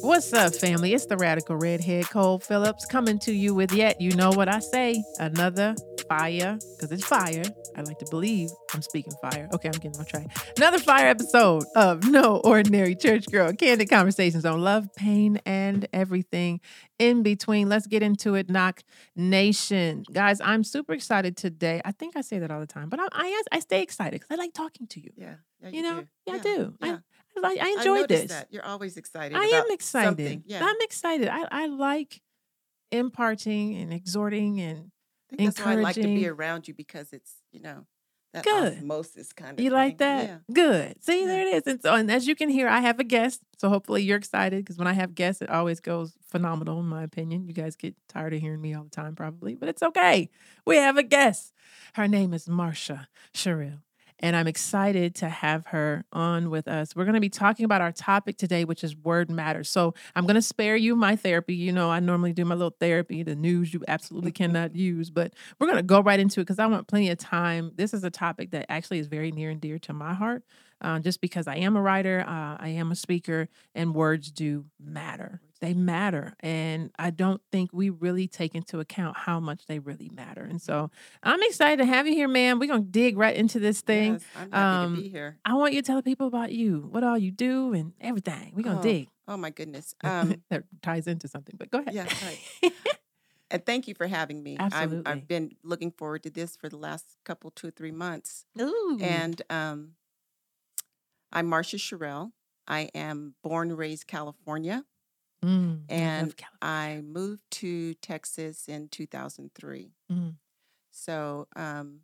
What's up, family? It's the radical redhead Cole Phillips coming to you with yet, you know what I say, another fire, because it's fire. I like to believe I'm speaking fire. Okay, I'm getting on track. Another fire episode of No Ordinary Church Girl, candid conversations on love, pain, and everything in between. Let's get into it, Knock Nation. Guys, I'm super excited today. I think I say that all the time, but I, I, I stay excited because I like talking to you. Yeah, yeah You know, do. yeah, I do. I- Yeah. I, I noticed this. That. You're always excited. I about am excited. something. Yeah, I'm excited. I, I like imparting and exhorting and think that's why I like to be around you because it's you know that Good. osmosis kind of. you like that? Yeah. Good. See, Yeah. there it is. And so, oh, and as you can hear, I have a guest. So hopefully you're excited because when I have guests, it always goes phenomenal, in my opinion. You guys get tired of hearing me all the time, probably, but it's okay. We have a guest. Her name is Marsha Sherrill. And I'm excited to have her on with us. We're going to be talking about our topic today, which is word matters. So I'm going to spare you my therapy. You know, I normally do my little therapy, the news you absolutely cannot use, but we're going to go right into it because I want plenty of time. This is a topic that actually is very near and dear to my heart, uh, just because I am a writer, uh, I am a speaker, and words do matter. They matter. And I don't think we really take into account how much they really matter. And so I'm excited to have you here, man. We're going to dig right into this thing. Yes, I'm happy um, to be here. I want you to tell people about you, what all you do, and everything. We're going to Oh, dig. Oh my goodness. Um, that ties into something, but go ahead. yeah, right. and thank you for having me. Absolutely. I've been looking forward to this for the last couple, two, or three months. Ooh. And um, I'm Marcia Sherrill. I am born and raised California. Mm, and California. I moved to Texas in 2003. Mm. So, um,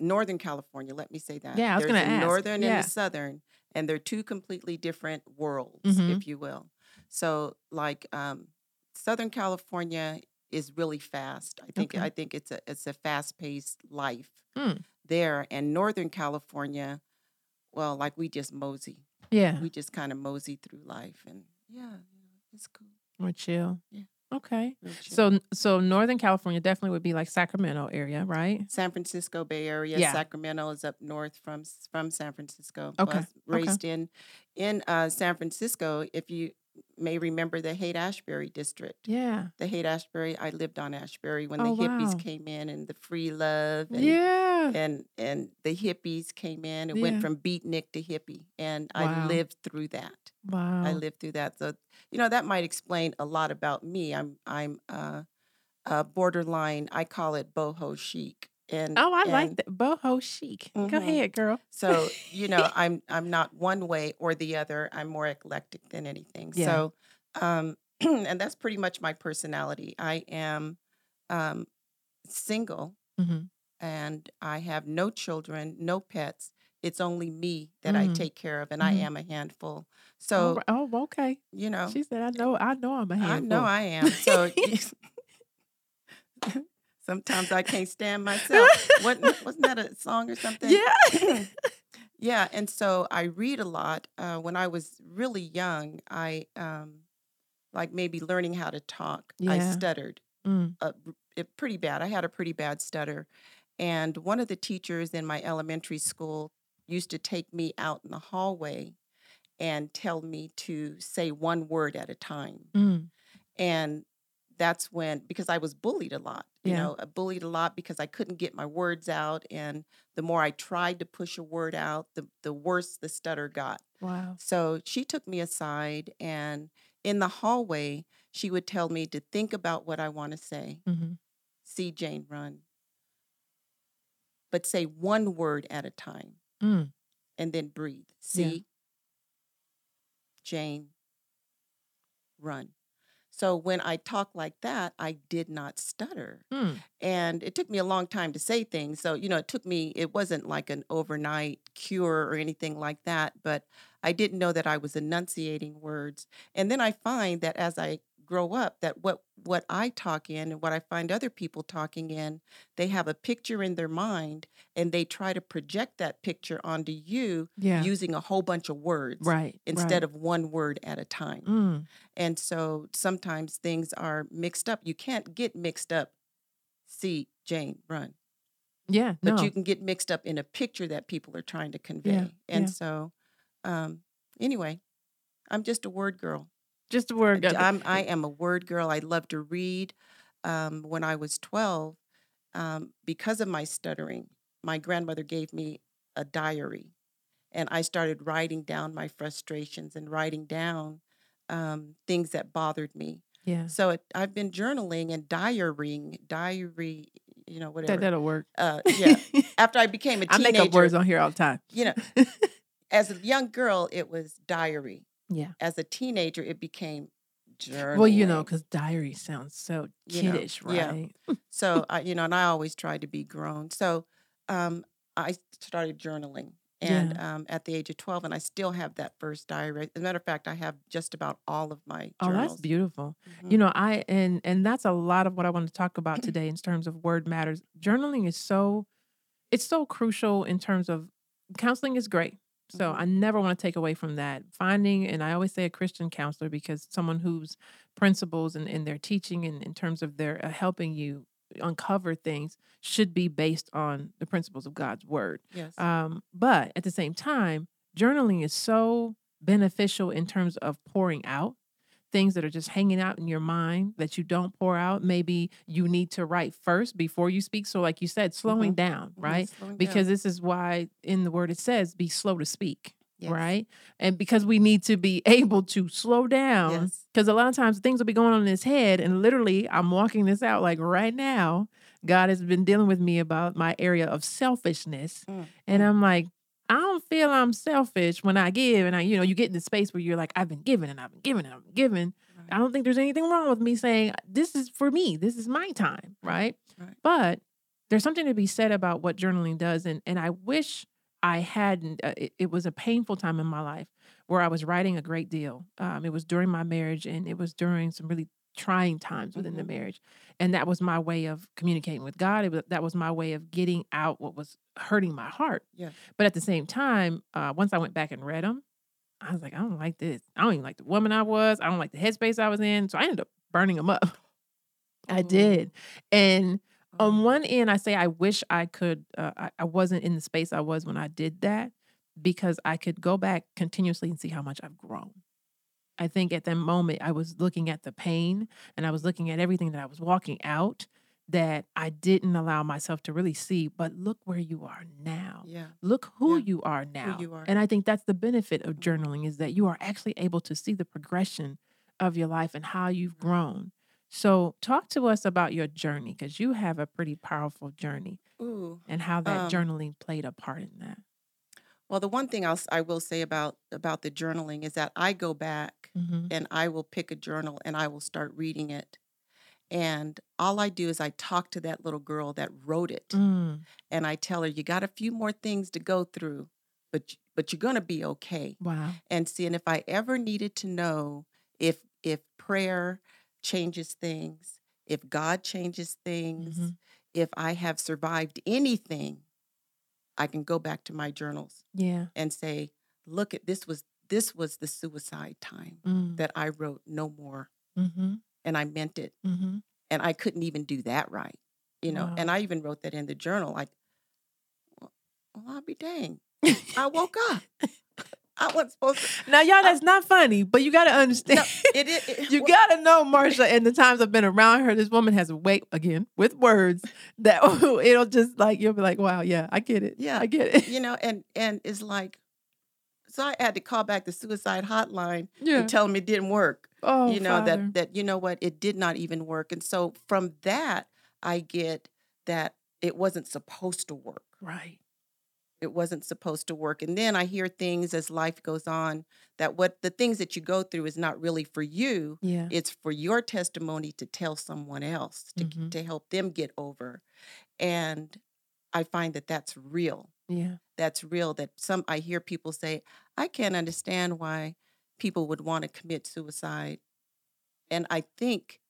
Northern California, let me say that. Yeah, I was gonna ask. Northern Yeah. and the Southern, and they're two completely different worlds, Mhm. if you will. So, like um, Southern California is really fast. I think Okay. I think it's a it's a fast paced life Mm. there, and Northern California, well, like we just mosey, yeah, we just kind of mosey through life, and yeah, it's cool. more chill. Yeah. Okay. So, so Northern California definitely would be like Sacramento area, right? San Francisco Bay Area. Yeah. Sacramento is up north from from San Francisco. Okay, Was raised in in uh, San Francisco. If you may remember the Haight Ashbury district. Yeah. The Haight Ashbury. I lived on Ashbury when Oh, the hippies wow. came in and the free love and Yeah. and and the hippies came in. It Yeah. went from beatnik to hippie, and Wow. I lived through that. Wow. I lived through that. So you know that might explain a lot about me. I'm I'm uh, uh borderline. I call it boho chic. And oh, I like that. Boho chic. Go Mhm. ahead, girl. So you know I'm I'm not one way or the other. I'm more eclectic than anything. Yeah. So um and that's pretty much my personality. I am um single Mhm. and I have no children, no pets. It's only me that I Mm. take care of, and I Mhm. am a handful. So oh, okay. you know, She said, "I know. I know. I'm a handful." I know I am. So sometimes I can't stand myself. Wasn't, wasn't that a song or something? Yeah. yeah. And so I read a lot. Uh, when I was really young, I um, like maybe learning how to talk. I stuttered Mm. uh, it pretty bad. I had a pretty bad stutter. And one of the teachers in my elementary school used to take me out in the hallway and tell me to say one word at a time Mm. and that's when because i was bullied a lot you Yeah. know uh, bullied a lot because i couldn't get my words out and the more i tried to push a word out the, the worse the stutter got Wow. so she took me aside and in the hallway she would tell me to think about what i want to say hmm see jane run but say one word at a time Mm. and then breathe Yeah. see jane run so when i talk like that i did not stutter Mm. and it took me a long time to say things so you know it took me it wasn't like an overnight cure or anything like that but i didn't know that i was enunciating words and then i find that as i grow up that what what I talk in and what I find other people talking in, they have a picture in their mind and they try to project that picture onto you Yeah. using a whole bunch of words right. instead right. of one word at a time. Mm, And so sometimes things are mixed up. You can't get mixed up. See, Jane, run. yeah. But no. you can get mixed up in a picture that people are trying to convey. Yeah, And yeah. so, um, anyway, I'm just a word girl. Just a word. Uh, I'm, I am a word girl. I love to read. Um, when I was 12, um, because of my stuttering, my grandmother gave me a diary, and I started writing down my frustrations and writing down um, things that bothered me. yeah. So it, I've been journaling and diarying, diary, you know, That whatever. that'll work. Uh, yeah. After I became a teenager, I make up words on here all the time. you know, as a young girl, it was diary. Yeah. As a teenager, it became journaling. Well, you know, because diary sounds so You know, kiddish, yeah. So I, you know, and I always tried to be grown. So um, I started journaling, and um, at the age of twelve, and I still have that first diary. As a matter of fact, I have just about all of my Oh, journals. that's beautiful. Mhm. You know, I and and that's a lot of what I want to talk about today in terms of word matters. Journaling is so it's so crucial in terms of counseling is great. So Mhm. I never want to take away from that. Finding, and I always say a Christian counselor because someone whose principles and, and their teaching and in terms of their uh, helping you uncover things should be based on the principles of God's word. yes. Um, but at the same time, journaling is so beneficial in terms of pouring out things that are just hanging out in your mind that you don't pour out. Maybe you need to write first before you speak. So, like you said, slowing down, Mhm, right? slowing down. Because this is why in the word it says, be slow to speak. Yes. Right. And because we need to be able to slow down, Yes. because a lot of times things will be going on in his head. And literally, I'm walking this out like right now. God has been dealing with me about my area of selfishness. Mm, And. I'm like, I don't feel I'm selfish when I give. And I, you know, you get in the space where you're like, I've been giving and I've been giving and I've been giving. I don't think there's anything wrong with me saying, this is for me. This is my time. Right. right. But there's something to be said about what journaling does. And, and I wish I hadn't, uh, it, it was a painful time in my life where I was writing a great deal. Um, it was during my marriage and it was during some really trying times within the Mhm. marriage. And that was my way of communicating with God. It was, that was my way of getting out what was hurting my heart. Yeah. But at the same time, uh, once I went back and read them, I was like, I don't like this. I don't even like the woman I was. I don't like the headspace I was in. So I ended up burning them up. I Oh, did. And on one end, I say I wish I could. Uh, I, I wasn't in the space I was when I did that because I could go back continuously and see how much I've grown. I think at that moment I was looking at the pain and I was looking at everything that I was walking out that I didn't allow myself to really see. But look where you are now. Yeah. Look who Yeah, you are now. you are. And I think that's the benefit of journaling is that you are actually able to see the progression of your life and how you've grown. So, talk to us about your journey because you have a pretty powerful journey Ooh. and how that Um, journaling played a part in that. Well, the one thing I'll, I will say about about the journaling is that I go back Mm-hmm. and I will pick a journal and I will start reading it. And all I do is I talk to that little girl that wrote it Mm, and I tell her you got a few more things to go through, but but you're going to be okay. wow. And see and if I ever needed to know if if prayer changes things, if God changes things, Mhm. if I have survived anything, I can go back to my journals Yeah. and say, look at this was this was the suicide time Mm, that I wrote no more mm-hmm. and I meant it Mm-hmm. and I couldn't even do that right. You know, Wow. and I even wrote that in the journal like well, well I'll be dang. I woke up. I wasn't supposed to now, y'all, that's not funny, but you got to understand. no, it, it, it You well, gotta know, Marsha, and the times I've been around her, this woman has a way again with words that it'll just like you'll be like, wow, yeah, I get it. Yeah. I get it. you know, and and it's like so I had to call back the suicide hotline Yeah. and tell them it didn't work. Oh, you know Father. that that you know what it did not even work and so from that i get that it wasn't supposed to work right. It wasn't supposed to work and then i hear things as life goes on that what the things that you go through is not really for you Yeah. it's for your testimony to tell someone else to, Mhm. to help them get over and i find that that's real Yeah. that's real that some i hear people say i can't understand why people would want to commit suicide And I think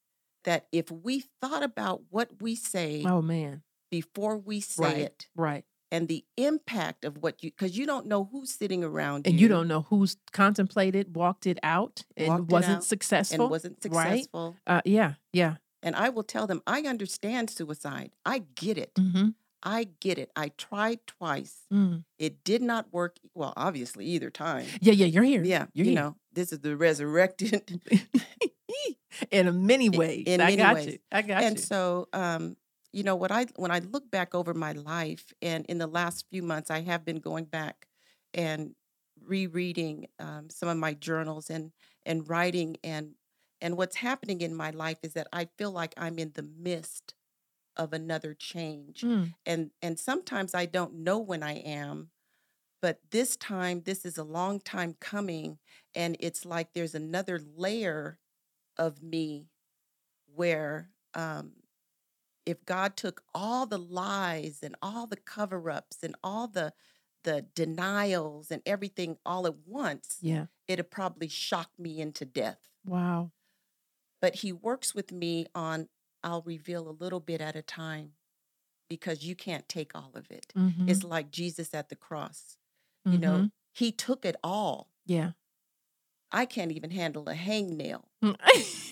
that if we thought about what we say Oh man. before we say Right. it Right. And the impact of what you, because you don't know who's sitting around And you don't know who's contemplated, walked it out, and Walked wasn't out successful. and wasn't right? successful. Uh, yeah. Yeah. And I will tell them, I understand suicide. I get it. Mm-hmm. I get it. I tried twice. Mm. It did not work. Well, obviously, either time. Yeah. Yeah. You're here. Yeah, You're you here. know, this is the resurrected. in many in ways. I many got ways. you. I got and you. so, um, you know, what I when I look back over my life, and in the last few months, I have been going back and rereading um, some of my journals and and writing and and what's happening in my life is that I feel like I'm in the midst of another change Mm. and and sometimes I don't know when I am, but this time this is a long time coming, and it's like there's another layer of me where um, if God took all the lies and all the cover ups and all the the denials and everything all at once, Yeah. it'd probably shock me into death. Wow. But He works with me on I'll reveal a little bit at a time because you can't take all of it. Mm-hmm. It's like Jesus at the cross. You know, he took it all. Yeah. I can't even handle a hangnail. Mm.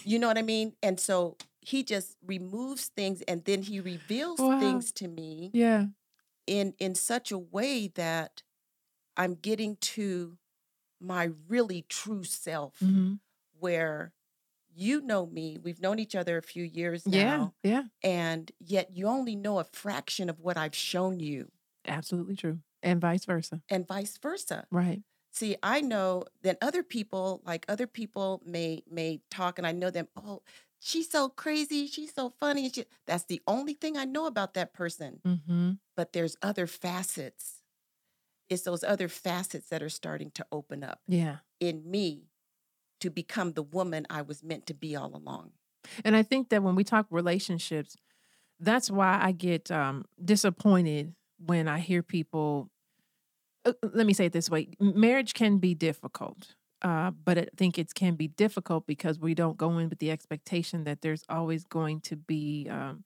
You know what I mean? And so he just removes things and then he reveals Wow. things to me yeah. in in such a way that I'm getting to my really true self Mm-hmm. where you know me. We've known each other a few years now. Yeah. Yeah. And yet you only know a fraction of what I've shown you, Absolutely true. And vice versa. and vice versa. Right. See, I know that other people, like other people may may talk and I know them, oh, she's so crazy, she's so funny. She, that's the only thing I know about that person. Mm-hmm. But there's other facets. It's those other facets that are starting to open up Yeah. in me to become the woman I was meant to be all along. And I think that when we talk relationships, that's why I get um, disappointed when I hear people. uh, let me say it this way: marriage can be difficult, uh, but I think it can be difficult because we don't go in with the expectation that there's always going to be um,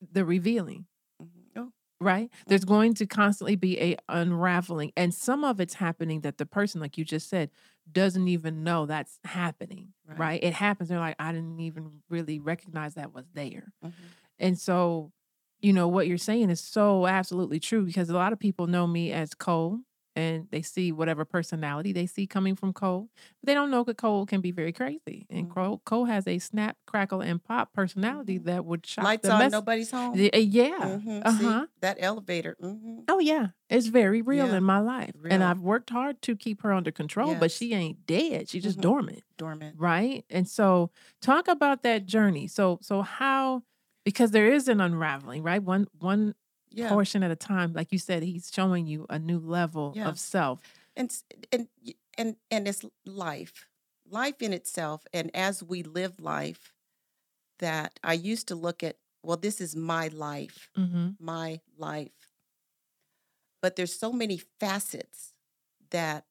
the revealing. Mhm. Oh, right there's going to constantly be a unraveling and some of it's happening that the person like you just said doesn't even know that's happening right, Right. it happens they're like i didn't even really recognize that was there mhm. and so you know what you're saying is so absolutely true because a lot of people know me as cole and they see whatever personality they see coming from cole but they don't know that cole can be very crazy and Mhm. cole, cole has a snap crackle and pop personality Mhm. that would shock Lights on, mess- nobody's home. Y- yeah Mhm. uh-huh that elevator. hmm Oh yeah, it's very real Yeah, in my life, and. I've worked hard to keep her under control. But she ain't dead; she's just Mhm. dormant, Dormant. right? And so, talk about that journey. So, so how? Because there is an unraveling, right? One one Yeah. portion at a time. Like you said, he's showing you a new level Yeah. of self. and and and and it's life life in itself and as we live life that i used to look at well this is my life Mm-hmm. my life but there's so many facets that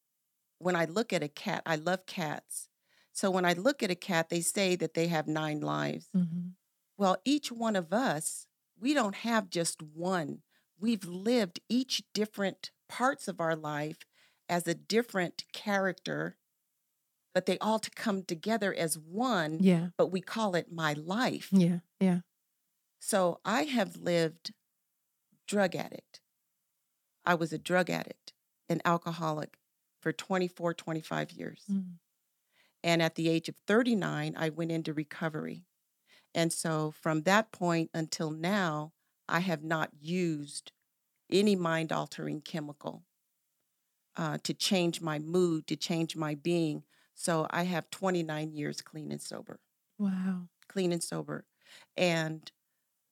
when i look at a cat i love cats so when i look at a cat they say that they have nine lives Mm-hmm. well each one of us we don't have just one we've lived each different parts of our life as a different character, but they all to come together as one, Yeah, but we call it my life. yeah, yeah. So I have lived drug addict. I was a drug addict, an alcoholic for 24, 25 years. Mm. And at the age of 39, I went into recovery. And so from that point until now, I have not used any mind altering chemical uh, to change my mood, to change my being. So I have 29 years clean and sober, Wow. clean and sober. And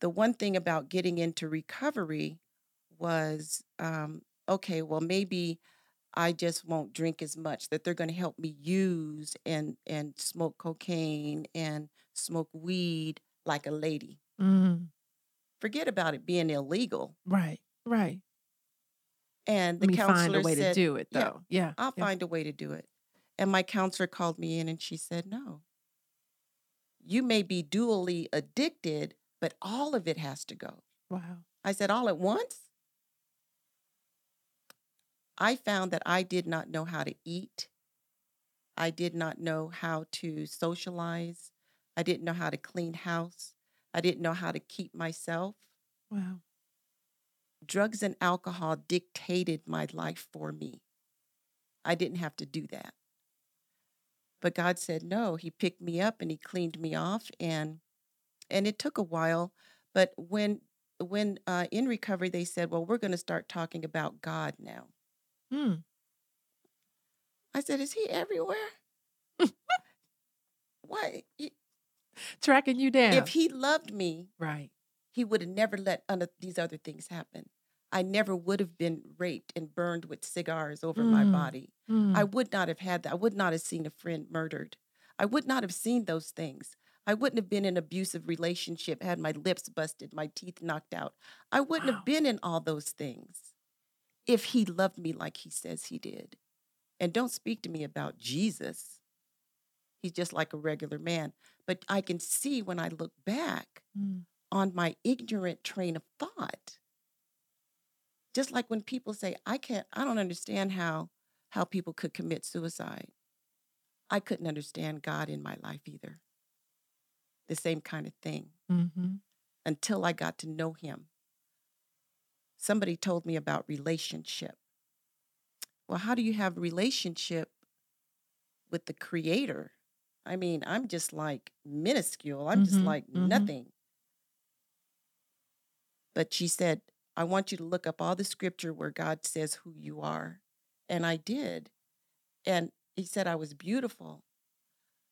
the one thing about getting into recovery was um, okay, well, maybe I just won't drink as much, that they're going to help me use and, and smoke cocaine and smoke weed like a lady. Mm. Forget about it being illegal. Right, right. And the Let me counselor find a way said, to do it, yeah, though. Yeah, I'll yeah. find a way to do it. And my counselor called me in and she said, No. You may be dually addicted, but all of it has to go. Wow. I said, All at once? I found that I did not know how to eat. I did not know how to socialize. I didn't know how to clean house. I didn't know how to keep myself. Wow. Drugs and alcohol dictated my life for me. I didn't have to do that. But God said no. He picked me up and he cleaned me off and and it took a while, but when when uh, in recovery they said, "Well, we're going to start talking about God now." Hmm. I said, "Is he everywhere?" Why? He- Tracking you down. If he loved me, right. he would have never let un- these other things happen. I never would have been raped and burned with cigars over my Mm. body. Mm. I would not have had that. I would not have seen a friend murdered. I would not have seen those things. I wouldn't have been in an abusive relationship, had my lips busted, my teeth knocked out. I wouldn't Wow. have been in all those things if he loved me like he says he did. And don't speak to me about Jesus. He's just like a regular man. But I can see when I look back Mm. on my ignorant train of thought. Just like when people say, I can't, I don't understand how how people could commit suicide. I couldn't understand God in my life either. The same kind of thing Mm-hmm. until I got to know him. Somebody told me about relationship. Well, how do you have relationship with the creator? I mean, I'm just like minuscule. I'm just Mhm, like mhm. nothing. But she said, I want you to look up all the scripture where God says who you are. And I did. And he said I was beautiful.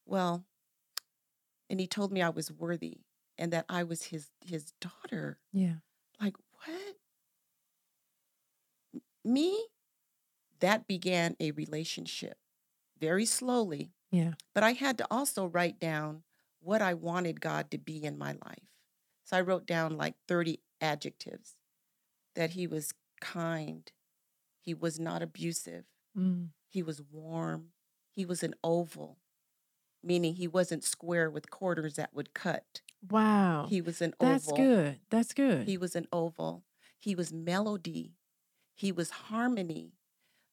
Well, and he told me I was worthy and that I was his his daughter. Yeah. Like, what? Me? That began a relationship very slowly, Yeah. but I had to also write down what I wanted God to be in my life. So I wrote down like 30 adjectives that he was kind, he was not abusive, Mm. he was warm, he was an oval, meaning he wasn't square with quarters that would cut. Wow. He was an oval. That's good. That's good. He was an oval. He was melody. He was harmony.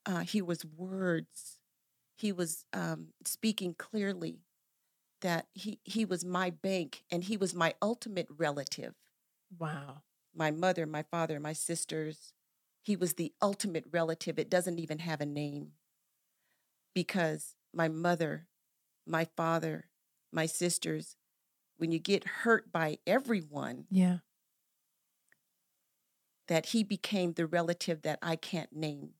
Uh, he was words. He was um, speaking clearly. That he he was my bank and he was my ultimate relative. wow. My mother, my father, my sisters. He was the ultimate relative. It doesn't even have a name because my mother, my father, my sisters. When you get hurt by everyone, Yeah. that he became the relative that I can't name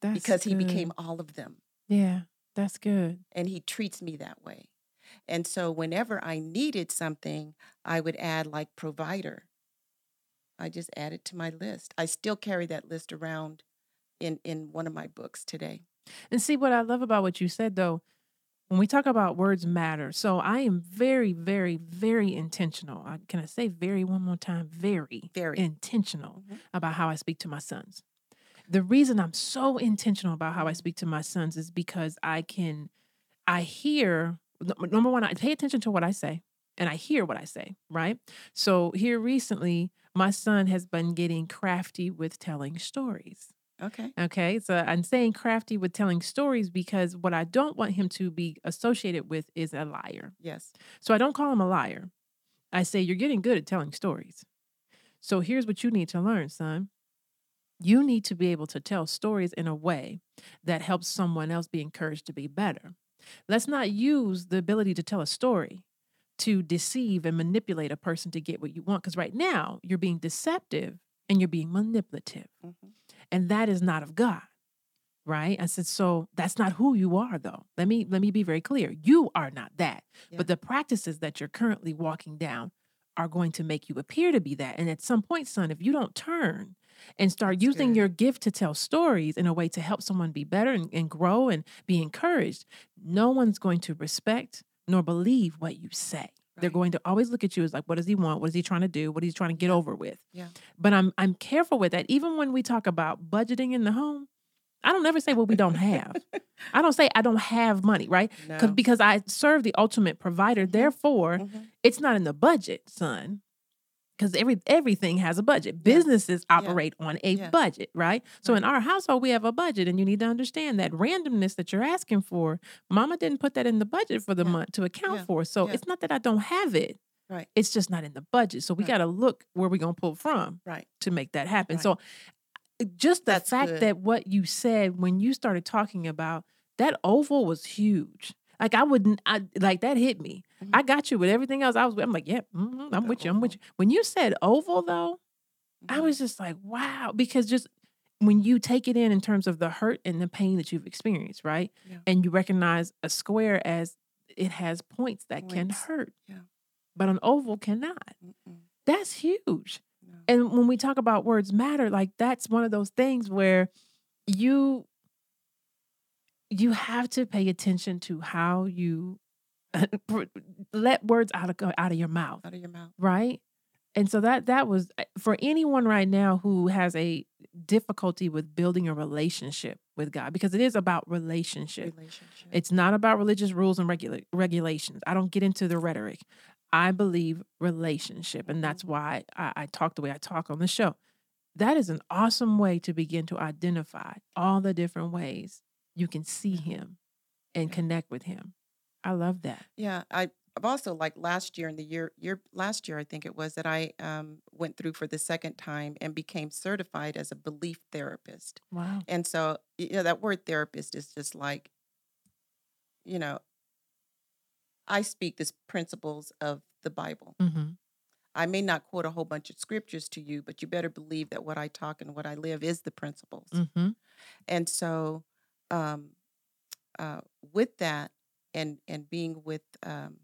That's because he became all of them Yeah. That's good. and he treats me that way. And so whenever I needed something, I would add like provider. I just add it to my list. I still carry that list around in in one of my books today. And see what I love about what you said though, when we talk about words matter. So I am very, very, very intentional. I, can I say very one more time? Very, Very. intentional Mhm. about how I speak to my sons. The reason I'm so intentional about how I speak to my sons is because I can, I hear, number one, I pay attention to what I say and I hear what I say, right? So here recently, my son has been getting crafty with telling stories. Okay. Okay. So I'm saying crafty with telling stories because what I don't want him to be associated with is a liar. Yes. So I don't call him a liar. I say, You're getting good at telling stories. So here's what you need to learn, son. You need to be able to tell stories in a way that helps someone else be encouraged to be better. Let's not use the ability to tell a story to deceive and manipulate a person to get what you want. Because right now, you're being deceptive and you're being manipulative Mhm. and that is not of God. Right? I said, so that's not who you are though. Let me let me be very clear. You are not that. Yeah. But the practices that you're currently walking down are going to make you appear to be that. And at some point, son, if you don't turn and start using your gift to tell stories in a way to help someone be better and, and grow and be encouraged, no one's going to respect nor believe what you say. They're going to always look at you as like, what does he want? What is he trying to do? What is he trying to get over with? Yeah. But I'm I'm careful with that. Even when we talk about budgeting in the home, I don't ever say what we don't have. I don't say I don't have money, right? No. Because I serve the ultimate provider. Therefore, Mhm. it's not in the budget, son. Because every everything has a budget. Yeah. Businesses operate on a Yeah. budget, right? So in our household, we have a budget, and you need to understand that randomness that you're asking for. Mama didn't put that in the budget for the Yeah. month to account Yeah. for. So Yeah. it's not that I don't have it. Right. It's just not in the budget. So we Right. got to look where we're gonna pull from Right. to make that happen. Right. So uh, just the That's fact good. that what you said when you started talking about that oval was huge. Like I wouldn't, I like that hit me. Mhm. I got you with everything else. I was, I'm like, yeah, mhm, I'm with you. I'm with you. When you said oval, though, I Mhm. was just like, wow, because just when you take it in in terms of the hurt and the pain that you've experienced, right, Yeah. and you recognize a square as it has points that can hurt, Yeah. but an oval cannot. Mm-mm. That's huge. No. And when we talk about words matter, like that's one of those things where you you have to pay attention to how you let words out of go out of your mouth, Out of your mouth. right? And so that that was uh, for anyone right now who has a difficulty with building a relationship with God because it is about relationship. Relationship. It's not about religious rules and regula- regulations. I don't get into the rhetoric. I believe relationship. And that's why I, I talk the way I talk on the show. That is an awesome way to begin to identify all the different ways you can see him and connect with him. I love that. Yeah, I, I've also like last year in the year year last year I think it was that I um, went through for the second time and became certified as a belief therapist. Wow. And so you know that word therapist is just like, you know, I speak this principles of the Bible. Mm-hmm. I may not quote a whole bunch of scriptures to you, but you better believe that what I talk and what I live is the principles. Mm-hmm. And so, um, uh, with that, and and being with, um,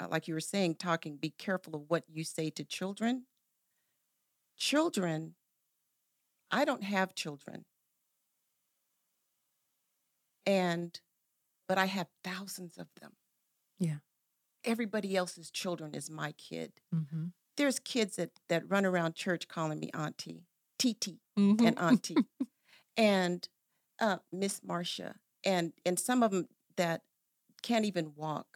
uh, like you were saying, talking, be careful of what you say to children. Children, I don't have children, and but I have thousands of them. Yeah. Everybody else's children is my kid. Mm-hmm. There's kids that that run around church calling me auntie, TT Mm-hmm. and auntie and uh, miss marcia and and some of them that can't even walk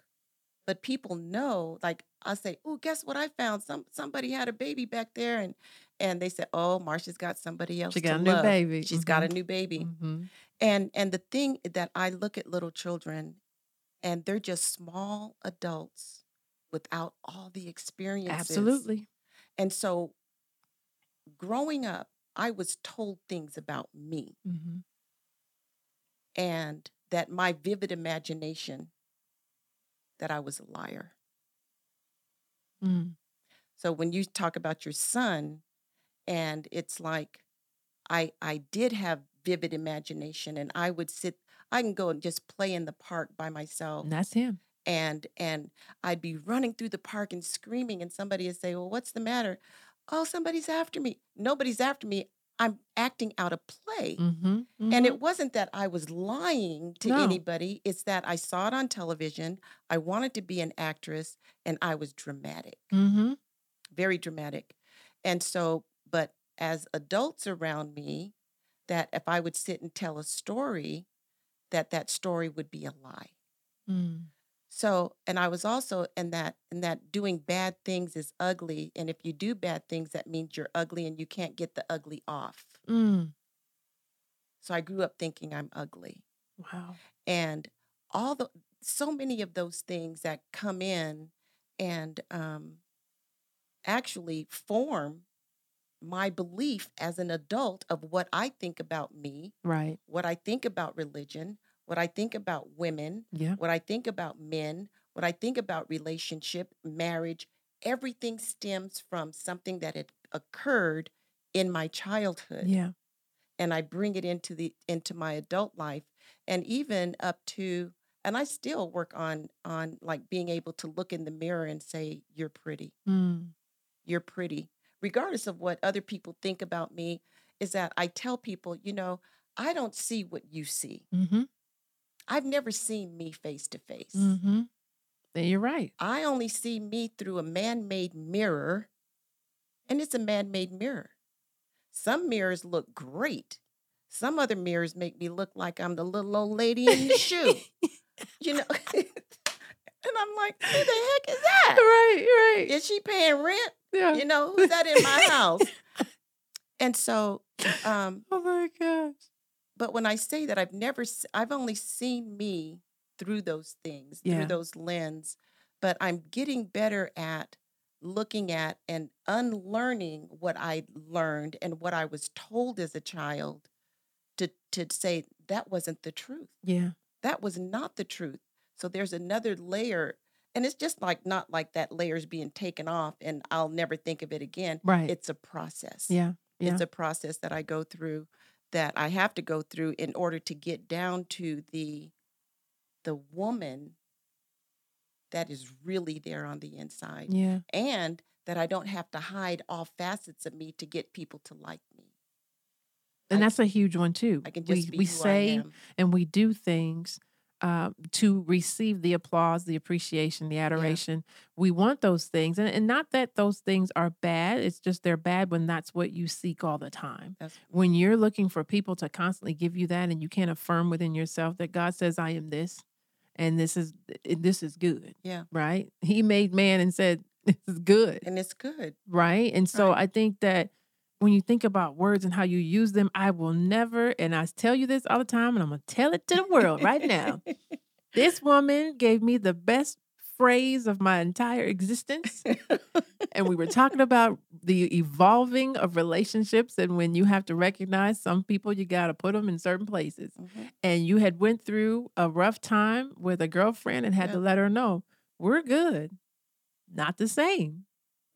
but people know like i say oh guess what i found some somebody had a baby back there and and they said oh marcia's got somebody else she got a new love. baby. She's got a new baby Mm-hmm. and and the thing that i look at little children and they're just small adults without all the experiences Absolutely. and so growing up i was told things about me Mm-hmm. And that my vivid imagination that I was a liar. Mm. So when you talk about your son and it's like I I did have vivid imagination and I would sit I can go and just play in the park by myself And that's him. and and I'd be running through the park and screaming and somebody would say, "Well, what's the matter?" "Oh, somebody's after me." "Nobody's after me. I'm acting out a play." Mm-hmm. And it wasn't that I was lying to No. anybody. It's that I saw it on television. I wanted to be an actress and I was dramatic, Mm-hmm. very dramatic. And so, but as adults around me, that if I would sit and tell a story, that that story would be a lie. Mm. So, and I was also in that in that doing bad things is ugly, and if you do bad things, that means you're ugly and you can't get the ugly off. Mm. So I grew up thinking I'm ugly. Wow. and all the so many of those things that come in and um, actually form my belief as an adult of what I think about me, Right. what I think about religion, what I think about women, Yeah. what I think about men, what I think about relationship, marriage. Everything stems from something that had occurred in my childhood Yeah. and I bring it into the into my adult life and even up to and I still work on on like being able to look in the mirror and say you're pretty. Mm. You're pretty. Regardless of what other people think about me is that I tell people, you know, I don't see what you see. Mm-hmm. I've never seen me face to face. Mm-hmm. Then you're right. I only see me through a man-made mirror and it's a man-made mirror. Some mirrors look great, Some other mirrors make me look like I'm the little old lady in the shoe. You know. and I'm like, who the heck is that? right, right. Is she paying rent? yeah. You know, who's that in my house? And so, um, oh my gosh. But when I say that, I've never, I've only seen me through those things, Yeah. through those lens, but I'm getting better at looking at and unlearning what I learned and what I was told as a child to to say that wasn't the truth. Yeah. That was not the truth. So there's another layer and it's just like not like that layer's being taken off and I'll never think of it again. Right. It's a process yeah. Yeah. it's a process that I go through that I have to go through in order to get down to the the woman that is really there on the inside yeah. and that I don't have to hide all facets of me to get people to like me. And I- that's a huge one too. I can we just be we who say I am. and we do things uh, to receive the applause, the appreciation, the adoration. We want those things, and, and not that those things are bad. It's just they're bad when that's what you seek all the time. That's, When you're looking for people to constantly give you that, and you can't affirm within yourself that God says, "I am this," and this is this is good. Yeah. Right. He made man and said, "This is good." and it's good. right? And so Right. I think that when you think about words and how you use them, I will never, and I tell you this all the time, and I'm gonna tell it to the world right now. This woman gave me the best phrase of my entire existence. and we were talking about the evolving of relationships and when you have to recognize some people you got to put them in certain places Mhm. and you had went through a rough time with a girlfriend and had to let her know we're good not the same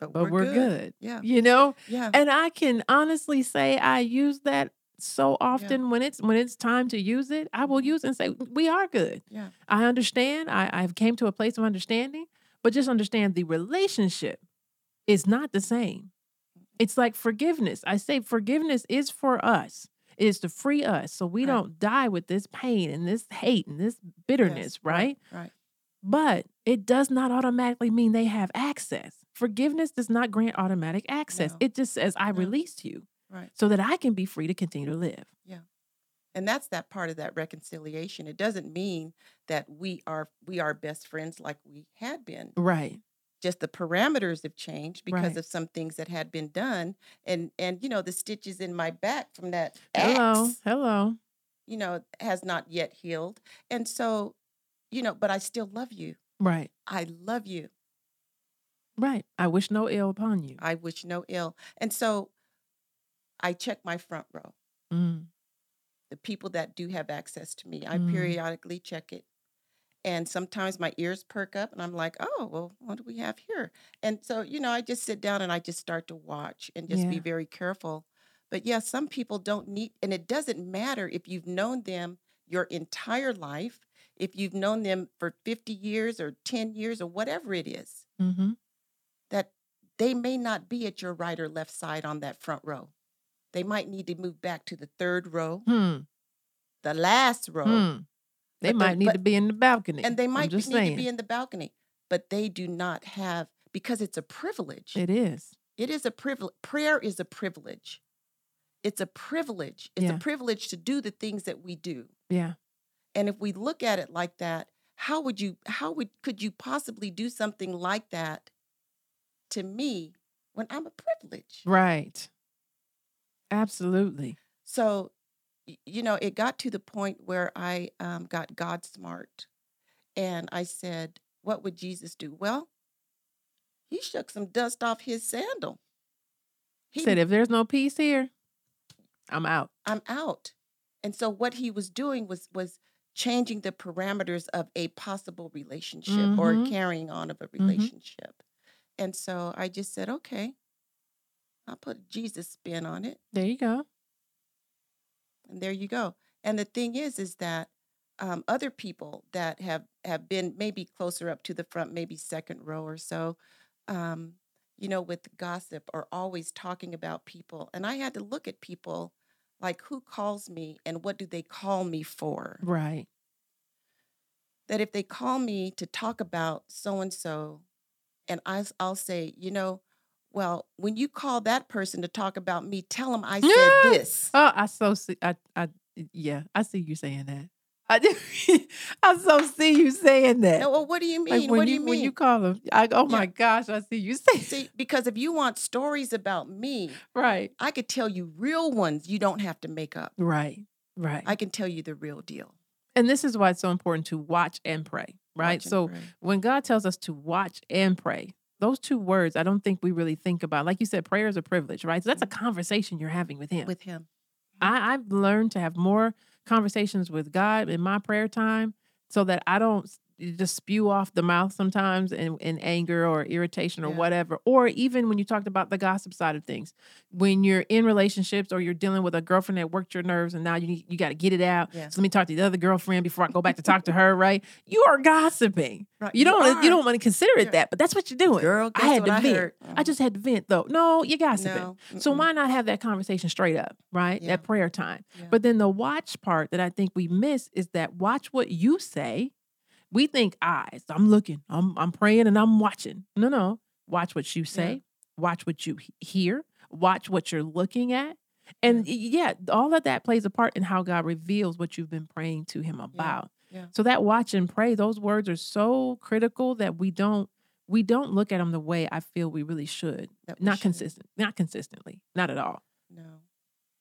But, but we're, good. Yeah. you know Yeah. and I can honestly say I use that so often when it's when it's time to use it, I will mm-hmm. use it and say, we are good. Yeah. I understand. I, I've came to a place of understanding, but just understand the relationship is not the same. It's like forgiveness. I say forgiveness is for us. It is to free us so we Right. don't die with this pain and this hate and this bitterness, Yes, right? Right. But it does not automatically mean they have access. Forgiveness does not grant automatic access. No. It just says, I No. release you Right. so that I can be free to continue to live. Yeah. And that's that part of that reconciliation it doesn't mean that we are we are best friends like we had been Right. just the parameters have changed because Right. of some things that had been done and and you know the stitches in my back from that Hello. axe, Hello. you know has not yet healed and so you know but i still love you Right. i love you Right. I wish no ill upon you. i wish no ill and so i check my front row Mm. the people that do have access to me i Mm. periodically check it and sometimes my ears perk up and i'm like oh well what do we have here and so you know i just sit down and i just start to watch and just be very careful but yeah some people don't need and it doesn't matter if you've known them your entire life if you've known them for 50 years or 10 years or whatever it is Mm-hmm. They may not be at your right or left side on that front row they might need to move back to the third row Hmm. the last row Hmm. They But might need to be in the balcony. and they might be, just need saying. to be in the balcony, but they do not have because it's a privilege. It is. it is a privilege. Prayer is a privilege. It's a privilege. It's Yeah. a privilege to do the things that we do. Yeah. And if we look at it like that, how would you how would could you possibly do something like that to me when I'm a privilege? Right. Absolutely. So, you know, it got to the point where I um, got God smart. And I said, What would Jesus do? Well, he shook some dust off his sandal. He Said if there's no peace here, I'm out. I'm out. And so what he was doing was was changing the parameters of a possible relationship or Mhm. carrying on of a Mm-hmm. relationship. And so I just said, okay, I'll put a Jesus spin on it. There you go. and there you go and the thing is is that um, other people that have have been maybe closer up to the front maybe second row or so um, you know with gossip are always talking about people and i had to look at people like who calls me and what do they call me for Right. that if they call me to talk about so and so and I, i'll say you know Well, when you call that person to talk about me, tell them I said this. Oh, I so see. I, I, yeah, I see you saying that. I, I so see you saying that. No, well, what do you mean? when what do you mean? When you call them, I, oh my Yeah. gosh, I see you saying See, because if you want stories about me, right, I could tell you real ones you don't have to make up. right, right. I can tell you the real deal. and this is why it's so important to watch and pray. Right. So pray. when God tells us to watch and pray, those two words, I don't think we really think about. Like you said, prayer is a privilege, right? So that's a mm-hmm. conversation you're having with Him. with him. Mm-hmm. I, I've learned to have more conversations with God in my prayer time so that I don't just spew off the mouth sometimes in, in anger or irritation or Yeah. whatever. Or even when you talked about the gossip side of things, when you're in relationships or you're dealing with a girlfriend that worked your nerves and now you you got to get it out. Yeah. So let me talk to the other girlfriend before I go back to talk to her, right? You are gossiping. Right. You don't wanna- you don't want to consider it that, but that's what you're doing. Girl, I had to I vent. heard? I just had to vent though. No, you're gossiping. No. So why not have that conversation straight up, right? Yeah. At prayer time. But then the watch part that I think we miss is that watch what you say. We think eyes. I'm looking. I'm I'm praying and I'm watching. No, no. Watch what you say. Watch what you hear. Watch what you're looking at. And y- yeah, all of that plays a part in how God reveals what you've been praying to him about. yeah. So that watch and pray, those words are so critical that we don't we don't look at them the way I feel we really should. We Not should. consistent. Not consistently. Not at all. No.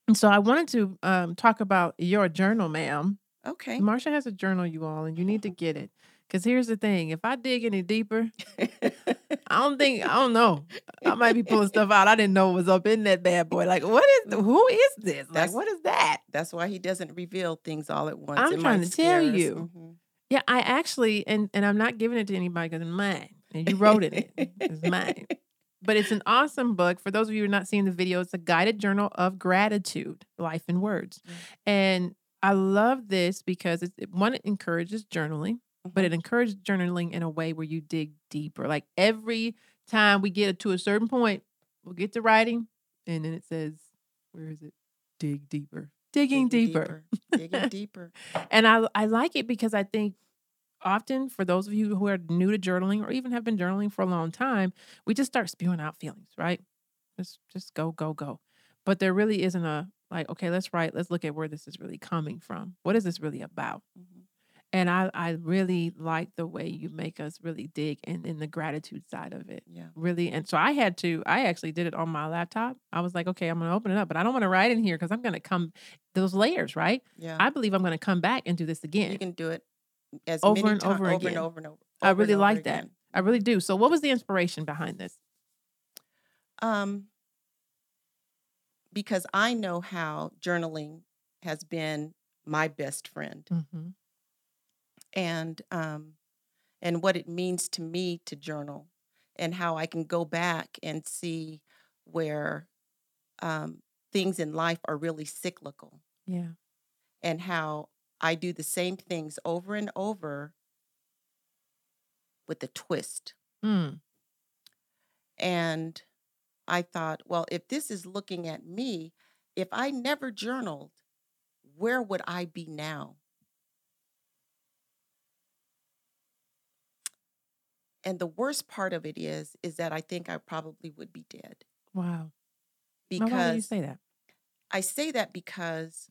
And so I wanted to um, talk about your journal, ma'am. Okay. Marsha has a journal, you all, and you need to get it. Because here's the thing: if I dig any deeper, I don't think I don't know. I might be pulling stuff out I didn't know was up in that bad boy. Like, what is? Who is this? Like, That's- what is that? That's why he doesn't reveal things all at once. I'm It trying to tell us. you. Mhm. Yeah, I actually, and and I'm not giving it to anybody because it's mine, and you wrote in it. It's mine. But it's an awesome book. For those of you who are not seeing the video, it's a guided journal of gratitude, life in words. Yeah. And I love this because it's, it, one, it encourages journaling, but Mhm. it encourages journaling in a way where you dig deeper. Like every time we get to a certain point, we'll get to writing, and then it says, where is it? Dig deeper. Digging, deeper. Digging deeper. And I I like it because I think often for those of you who are new to journaling or even have been journaling for a long time, we just start spewing out feelings, right? Just just go go go. But there really isn't a like okay, let's write, let's look at where this is really coming from. What is this really about? Mhm. And I I really like the way you make us really dig in in the gratitude side of it. Yeah. Really. And so I had to I actually did it on my laptop. I was like, okay, I'm going to open it up, but I don't want to write in here cuz I'm going to come those layers, right? Yeah. I believe I'm going to come back and do this again. You can do it as Over and ti- over over again. and over and over. I over and really over like that. I really do. So, what was the inspiration behind this? Um, because I know how journaling has been my best friend, Mm-hmm. and um, and what it means to me to journal, and how I can go back and see where um, things in life are really cyclical, Yeah. and how I do the same things over and over with a twist. Mm. And I thought, well, if this is looking at me, if I never journaled, where would I be now? And the worst part of it is, is that I think I probably would be dead Wow. Now, why would you because say that? I say that because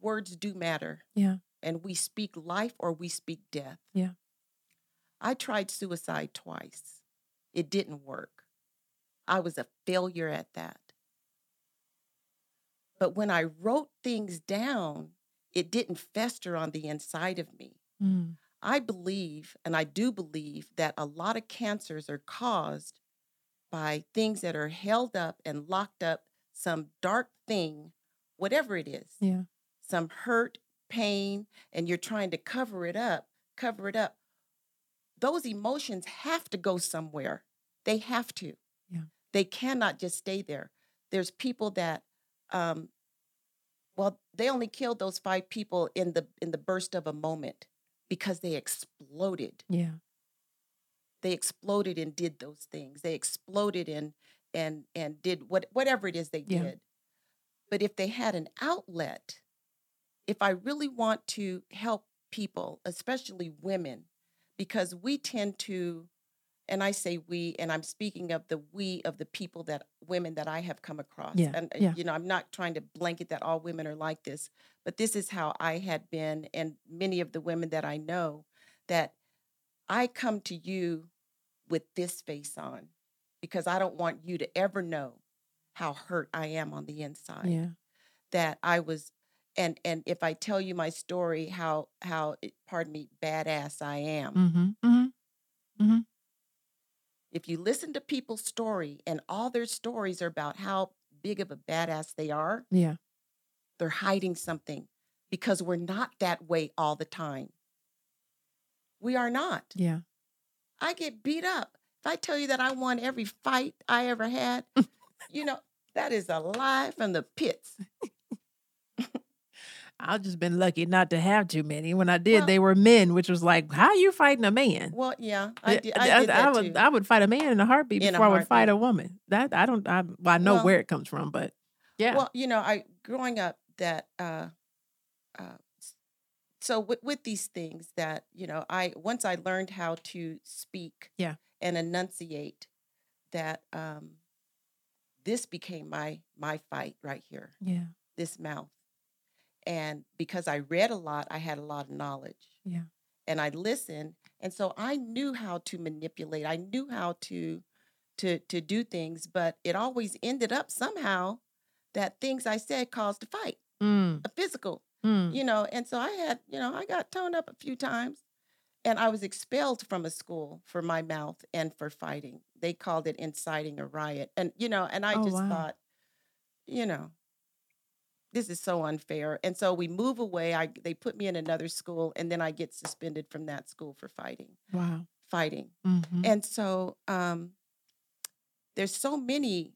words do matter. Yeah. And we speak life or we speak death. Yeah. I tried suicide twice. It didn't work. I was a failure at that. But when I wrote things down, it didn't fester on the inside of me. Mm. I believe, and I do believe, that a lot of cancers are caused by things that are held up and locked up, some dark thing, whatever it is, Yeah. some hurt, pain, and you're trying to cover it up, cover it up. Those emotions have to go somewhere. They have to. They cannot just stay there. There's people that, um, well, they only killed those five people in the in the burst of a moment because they exploded Yeah. they exploded and did those things they exploded and and and did what whatever it is they Yeah. did but if they had an outlet if i really want to help people especially women because we tend to and I say we, and I'm speaking of the we of the people that women that I have come across. Yeah, And, uh, yeah. you know, I'm not trying to blanket that all women are like this, but this is how I had been, and many of the women that I know that I come to you with this face on because I don't want you to ever know how hurt I am on the inside Yeah. that I was and and if I tell you my story how how pardon me badass I am Mm-hmm. Mm-hmm. If you listen to people's story and all their stories are about how big of a badass they are Yeah. they're hiding something because we're not that way all the time we are not Yeah. I get beat up if I tell you that I won every fight I ever had you know that is a lie from the pits I've just been lucky not to have too many. When I did, Well- they were men, which was like, how you fighting a man? well yeah I did, I did that would too. I would fight a man in a heartbeat In a before I would fight a woman. That I don't I, well, I know Well- where it comes from, but yeah. Well, you know, I growing up that uh, uh, so with, with these things that you know, I once I learned how to speak, Yeah. and enunciate, that um, this became my my fight right here, yeah. this mouth, and because I read a lot, I had a lot of knowledge, Yeah. and I listened, and so I knew how to manipulate. I knew how to to to do things, but it always ended up somehow that things I said caused a fight, Mm, a physical, mm. you know. And so I had, you know, I got toned up a few times, and I was expelled from a school for my mouth and for fighting. They called it inciting a riot, and you know, and I Oh, just wow. thought, you know. This is so unfair. And so we move away. I they put me in another school and then I get suspended from that school for fighting. Wow. Fighting. Mm-hmm. And so um, there's so many,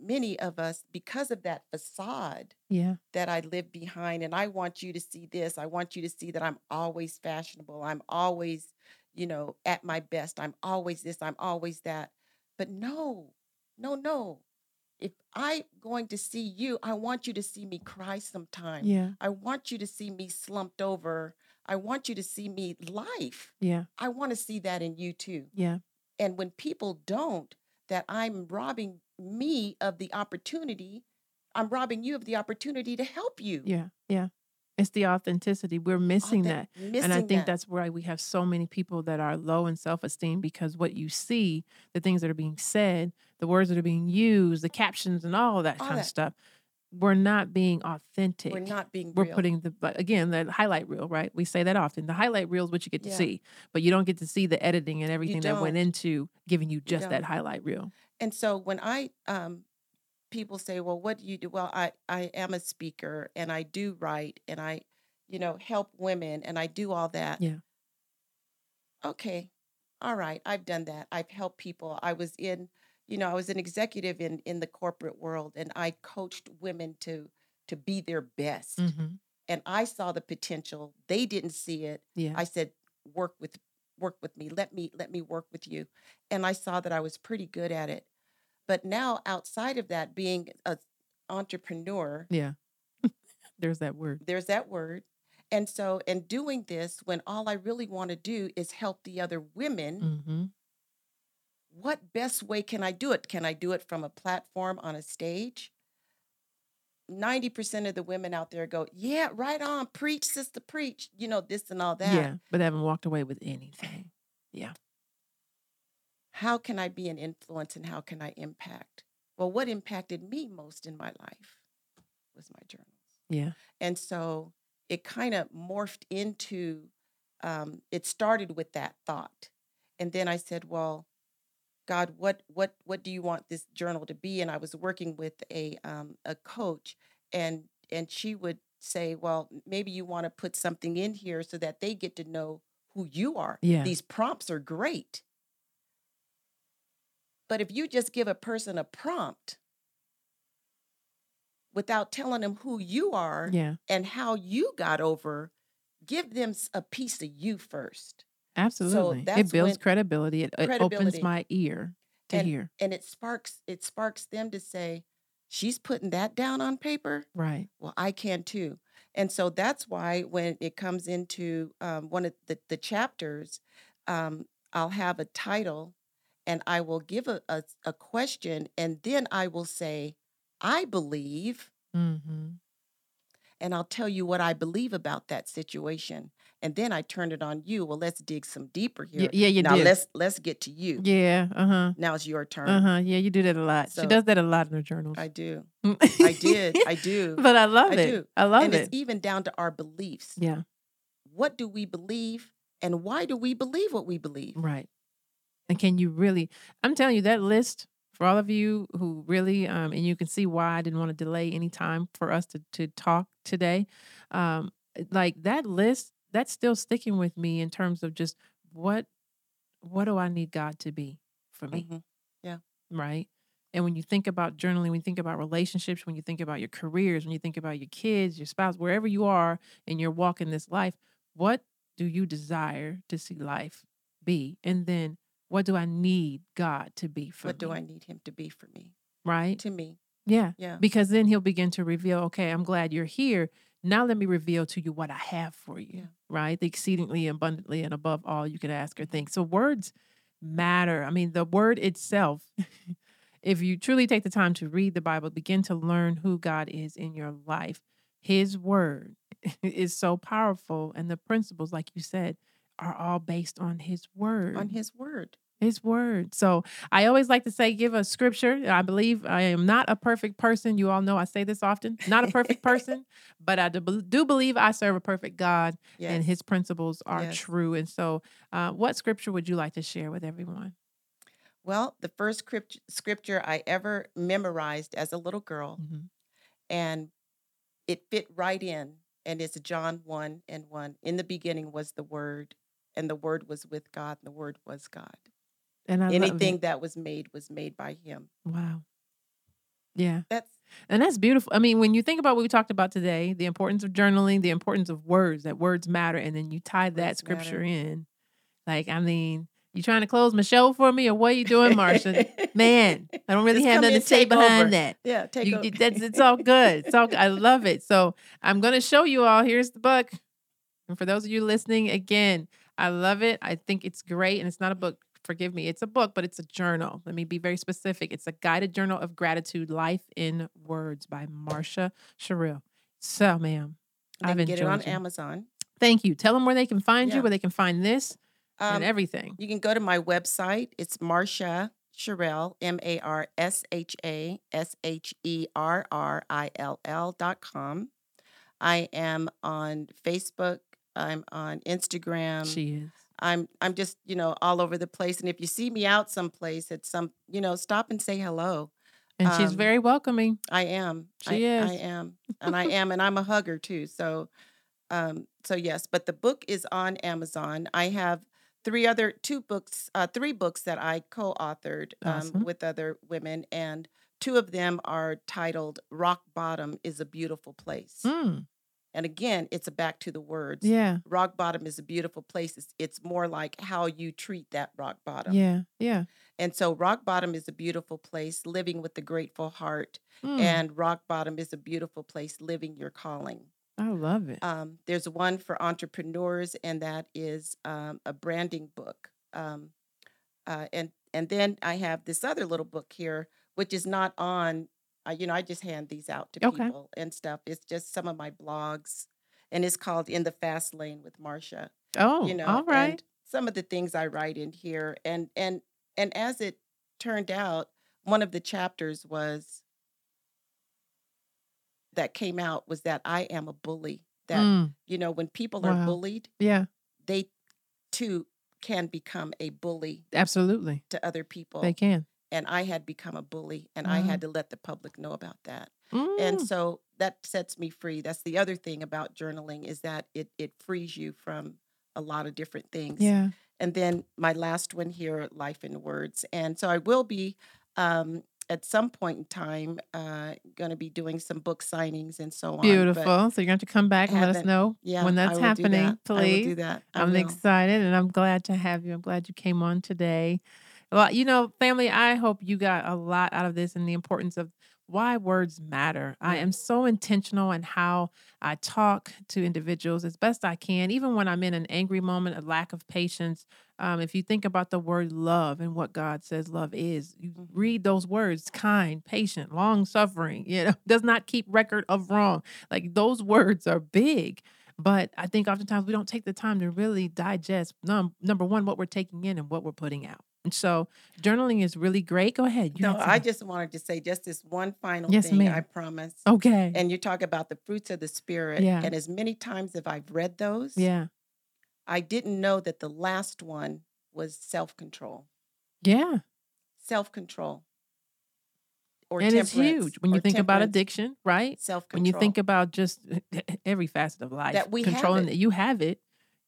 many of us because of that facade yeah. that I live behind. And I want you to see this. I want you to see that I'm always fashionable. I'm always, you know, at my best. I'm always this. I'm always that. But no, no, no. If I'm going to see you, I want you to see me cry sometime. Yeah. I want you to see me slumped over. I want you to see me life. Yeah. I want to see that in you too. Yeah. And when people don't, that I'm robbing me of the opportunity, I'm robbing you of the opportunity to help you. Yeah. Yeah. It's the authenticity. We're missing Authen- that. Missing and I think that. that's why we have so many people that are low in self esteem because what you see, the things that are being said, the words that are being used, the captions, and all of that All kind that. of stuff, we're not being authentic. we're not being We're real. putting the but again the highlight reel, right? We say that often. The highlight reel is what you get to Yeah. see, but you don't get to see the editing and everything that went into giving you just that highlight reel. And so when I um people say, "Well, what do you do?" Well, I I am a speaker and I do write and I, you know, help women and I do all that. Yeah. Okay. All right. I've done that. I've helped people. I was in, you know, I was an executive in in the corporate world and I coached women to to be their best. Mm-hmm. And I saw the potential. They didn't see it. Yeah. I said, "Work with work with me. Let me let me work with you." And I saw that I was pretty good at it. But now outside of that being a entrepreneur, yeah. There's that word. there's that word. And so in doing this when all I really want to do is help the other women, Mm-hmm. what best way can I do it? Can I do it from a platform on a stage? 90% of the women out there go, "Yeah, right on, preach sister preach." You know, this and all that. Yeah, but they haven't walked away with anything. How can I be an influence and how can I impact? Well, what impacted me most in my life was my journals. Yeah. And so it kind of morphed into, um, it started with that thought. And then I said, well, God, what what what do you want this journal to be? And I was working with a um, a coach, and and she would say, well, maybe you want to put something in here so that they get to know who you are. Yeah. These prompts are great. But if you just give a person a prompt without telling them who you are Yeah. and how you got over, give them a piece of you first. Absolutely. that's it builds credibility. It, it opens my ear to and, hear. and it sparks it sparks them to say, she's putting that down on paper. Right. Well, I can too. And so that's why when it comes into um, one of the, the chapters, um, I'll have a title and I will give a, a, a question and then I will say, I believe, Mm-hmm. and I'll tell you what I believe about that situation. And then I turn it on you. Well, let's dig some deeper here. yeah, you now do. let's let's get to you. Yeah. Uh huh. Now it's your turn. Uh huh. Yeah, you do that a lot. she does that a lot in her journals. I do. I I did. I do. but I love I it. do. I love and it. And it's even down to our beliefs. yeah. What do we believe and why do we believe what we believe? Right. And can you really? I'm telling you that list for all of you who really, um, and you can see why I didn't want to delay any time for us to to talk today. Um, like that list, that's still sticking with me in terms of just what what do I need God to be for me, Mhm. right? And when you think about journaling, when you think about relationships, when you think about your careers, when you think about your kids, your spouse, wherever you are and you're walking this life, what do you desire to see life be? And then what do I need God to be for What do? I need him to be for me? Right? To me. Yeah. Yeah. Because then he'll begin to reveal, okay, I'm glad you're here. Now let me reveal to you what I have for you. Yeah. Right? The exceedingly abundantly and above all you could ask or think. So words matter. I mean, the word itself, if you truly take the time to read the Bible, begin to learn who God is in your life, his word is so powerful. And the principles, like you said, are all based on his word. On his word. His word. So I always like to say, give a scripture. I believe I am not a perfect person. You all know I say this often. Not a perfect person, but I do, believe I serve a perfect God Yes. and his principles are Yes. true. And so, uh, what scripture would you like to share with everyone? well, the first script, scripture I ever memorized as a little girl, Mhm. and it fit right in, and it's John 1 and 1. In the beginning was the Word, and the Word was with God, and the Word was God. And I Anything that was made was made by Him. Wow. Yeah. That's And that's beautiful. I mean, when you think about what we talked about today, the importance of journaling, the importance of words, that words matter, and then you tie that Words scripture matter. in. Like, I mean, you trying to close my show for me, or what are you doing, Marsha? Man, I don't really Just have nothing to say behind over. that. yeah, take You, you- that's it's all good. It's all I love it. So I'm gonna show you all. Here's the book. And for those of you listening, again, I love it. I think it's great. And it's not a book, forgive me, it's a book, but it's a journal. Let me be very specific. It's a guided journal of gratitude, life in words by Marsha Sherrill. So, ma'am, they I've can get it on you. Amazon. thank you. Tell them where they can find Yeah. you, where they can find this and Um, everything. You can go to my website. It's Marsha Sherrill, M A R S H A S H E R R I L L dot com. I am on Facebook. I'm on Instagram. she is. I'm I'm just you know all over the place. And if you see me out someplace at some you know stop and say hello. And she's um, very welcoming. I am. She I, is. I am, and I am, and I'm a hugger too. So, um, so yes. But the book is on Amazon. I have three other two books, uh, three books that I co-authored um, Awesome. with other women, and two of them are titled "Rock Bottom is a Beautiful Place." Mm, And again, it's a back to the words. yeah. Rock bottom is a beautiful place. It's, it's more like how you treat that rock bottom. Yeah. Yeah. And so, rock bottom is a beautiful place, living with a grateful heart Mm, and rock bottom is a beautiful place living your calling I love it. um, there's one for entrepreneurs and that is um, a branding book um, uh, and and then i have this other little book here which is not on uh, you know i just hand these out to Okay. people and stuff it's just some of my blogs and it's called in the fast lane with marsha oh, you know all right. some of the things i write in here and and and as it turned out one of the chapters was that came out was that i am a bully that Mm, you know when people Wow. are bullied yeah, they too can become a bully absolutely. to other people They can. And i had become a bully and i had to let the public know about that Mm, and so that sets me free that's the other thing about journaling is that it it frees you from a lot of different things yeah. and then my last one here life in words and so i will be um at some point in time uh going to be doing some book signings and so on Beautiful. so you're going to have to come back and let us know yeah when that's will do happening, that. I will do that I I'm will. excited and I'm glad to have you. I'm glad you came on today. Well, you know, family, I hope you got a lot out of this and the importance of why words matter. I am so intentional in how I talk to individuals as best I can, even when I'm in an angry moment, a lack of patience. Um, if you think about the word love and what God says love is, you Mhm. read those words kind, patient, long suffering, you know, does not keep record of wrong. Like those words are big. But I think oftentimes we don't take the time to really digest num- number one, what we're taking in and what we're putting out. And so journaling is really great. Go ahead. You No, I just wanted to say just this one final Yes, thing, I promise. Okay. And you talk about the fruits of the spirit. Yeah. And as many times as I've read those, Yeah. I didn't know that the last one was self-control. Yeah. Self-control. Or and it's huge when you think about addiction, right? Self-control. When you think about just every facet of life, That we controlling that you have it.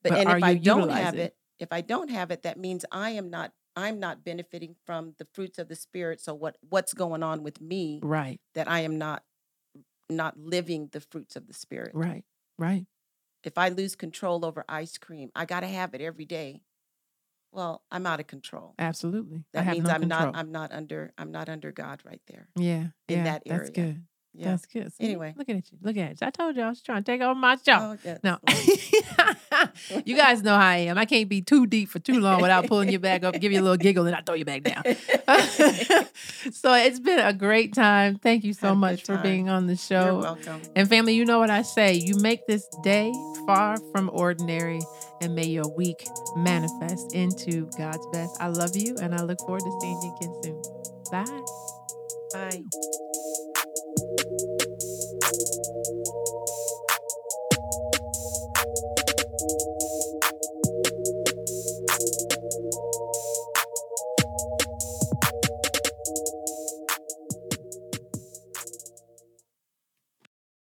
But, but and if I don't have it? it, if I don't have it, that means I am not I'm not benefiting from the fruits of the spirit. So what what's going on with me Right. that I am not not living the fruits of the spirit. Right. Right. If I lose control over ice cream, I got to have it every day. Well, I'm out of control. Absolutely. That means no I'm control. not I'm not under I'm not under God right there. yeah. in yeah. that That's area. good. Yeah. That's good. See, Anyway. look at you. Look at you. I told you I was trying to take over my show. Oh, that's No, you guys know how I am. I can't be too deep for too long without pulling you back up, give you a little giggle, and I throw you back down. so it's been a great time. Thank you so much for being on the show. You're welcome. And family, you know what I say. You make this day far from ordinary, and may your week manifest into God's best. I love you, and I look forward to seeing you again soon. Bye. Bye.